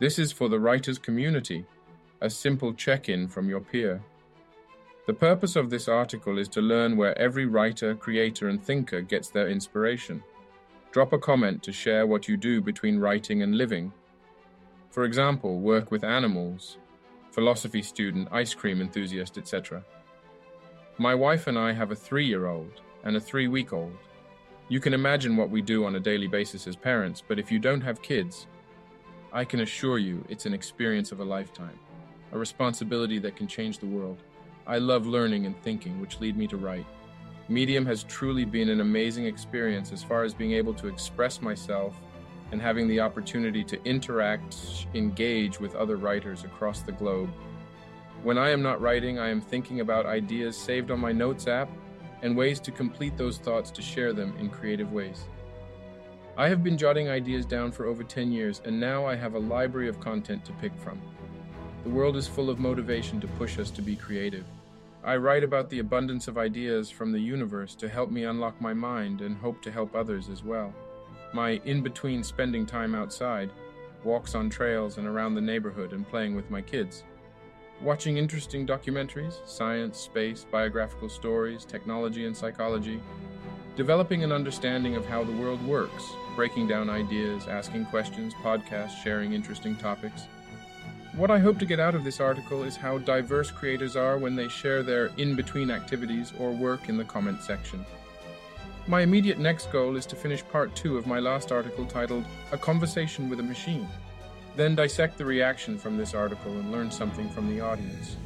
This is for the writers community, a simple check-in from your peer. The purpose of this article is to learn where every writer, creator, and thinker gets their inspiration. Drop a comment to share what you do between writing and living. For example, work with animals, philosophy student, ice cream enthusiast, etc. My wife and I have a three year old and a three week old. You can imagine what we do on a daily basis as parents, but if you don't have kids, I can assure you it's an experience of a lifetime, a responsibility that can change the world. I love learning and thinking, which lead me to write. Medium has truly been an amazing experience as far as being able to express myself and having the opportunity to interact, engage with other writers across the globe. When I am not writing, I am thinking about ideas saved on my notes app and ways to complete those thoughts to share them in creative ways. I have been jotting ideas down for over 10 years, and now I have a library of content to pick from. The world is full of motivation to push us to be creative. I write about the abundance of ideas from the universe to help me unlock my mind and hope to help others as well. My in between spending time outside, walks on trails and around the neighborhood and playing with my kids. Watching interesting documentaries, science, space, biographical stories, technology, and psychology. Developing an understanding of how the world works, breaking down ideas, asking questions, podcasts, sharing interesting topics. What I hope to get out of this article is how diverse creators are when they share their in between activities or work in the comment section. My immediate next goal is to finish part two of my last article titled A Conversation with a Machine, then dissect the reaction from this article and learn something from the audience.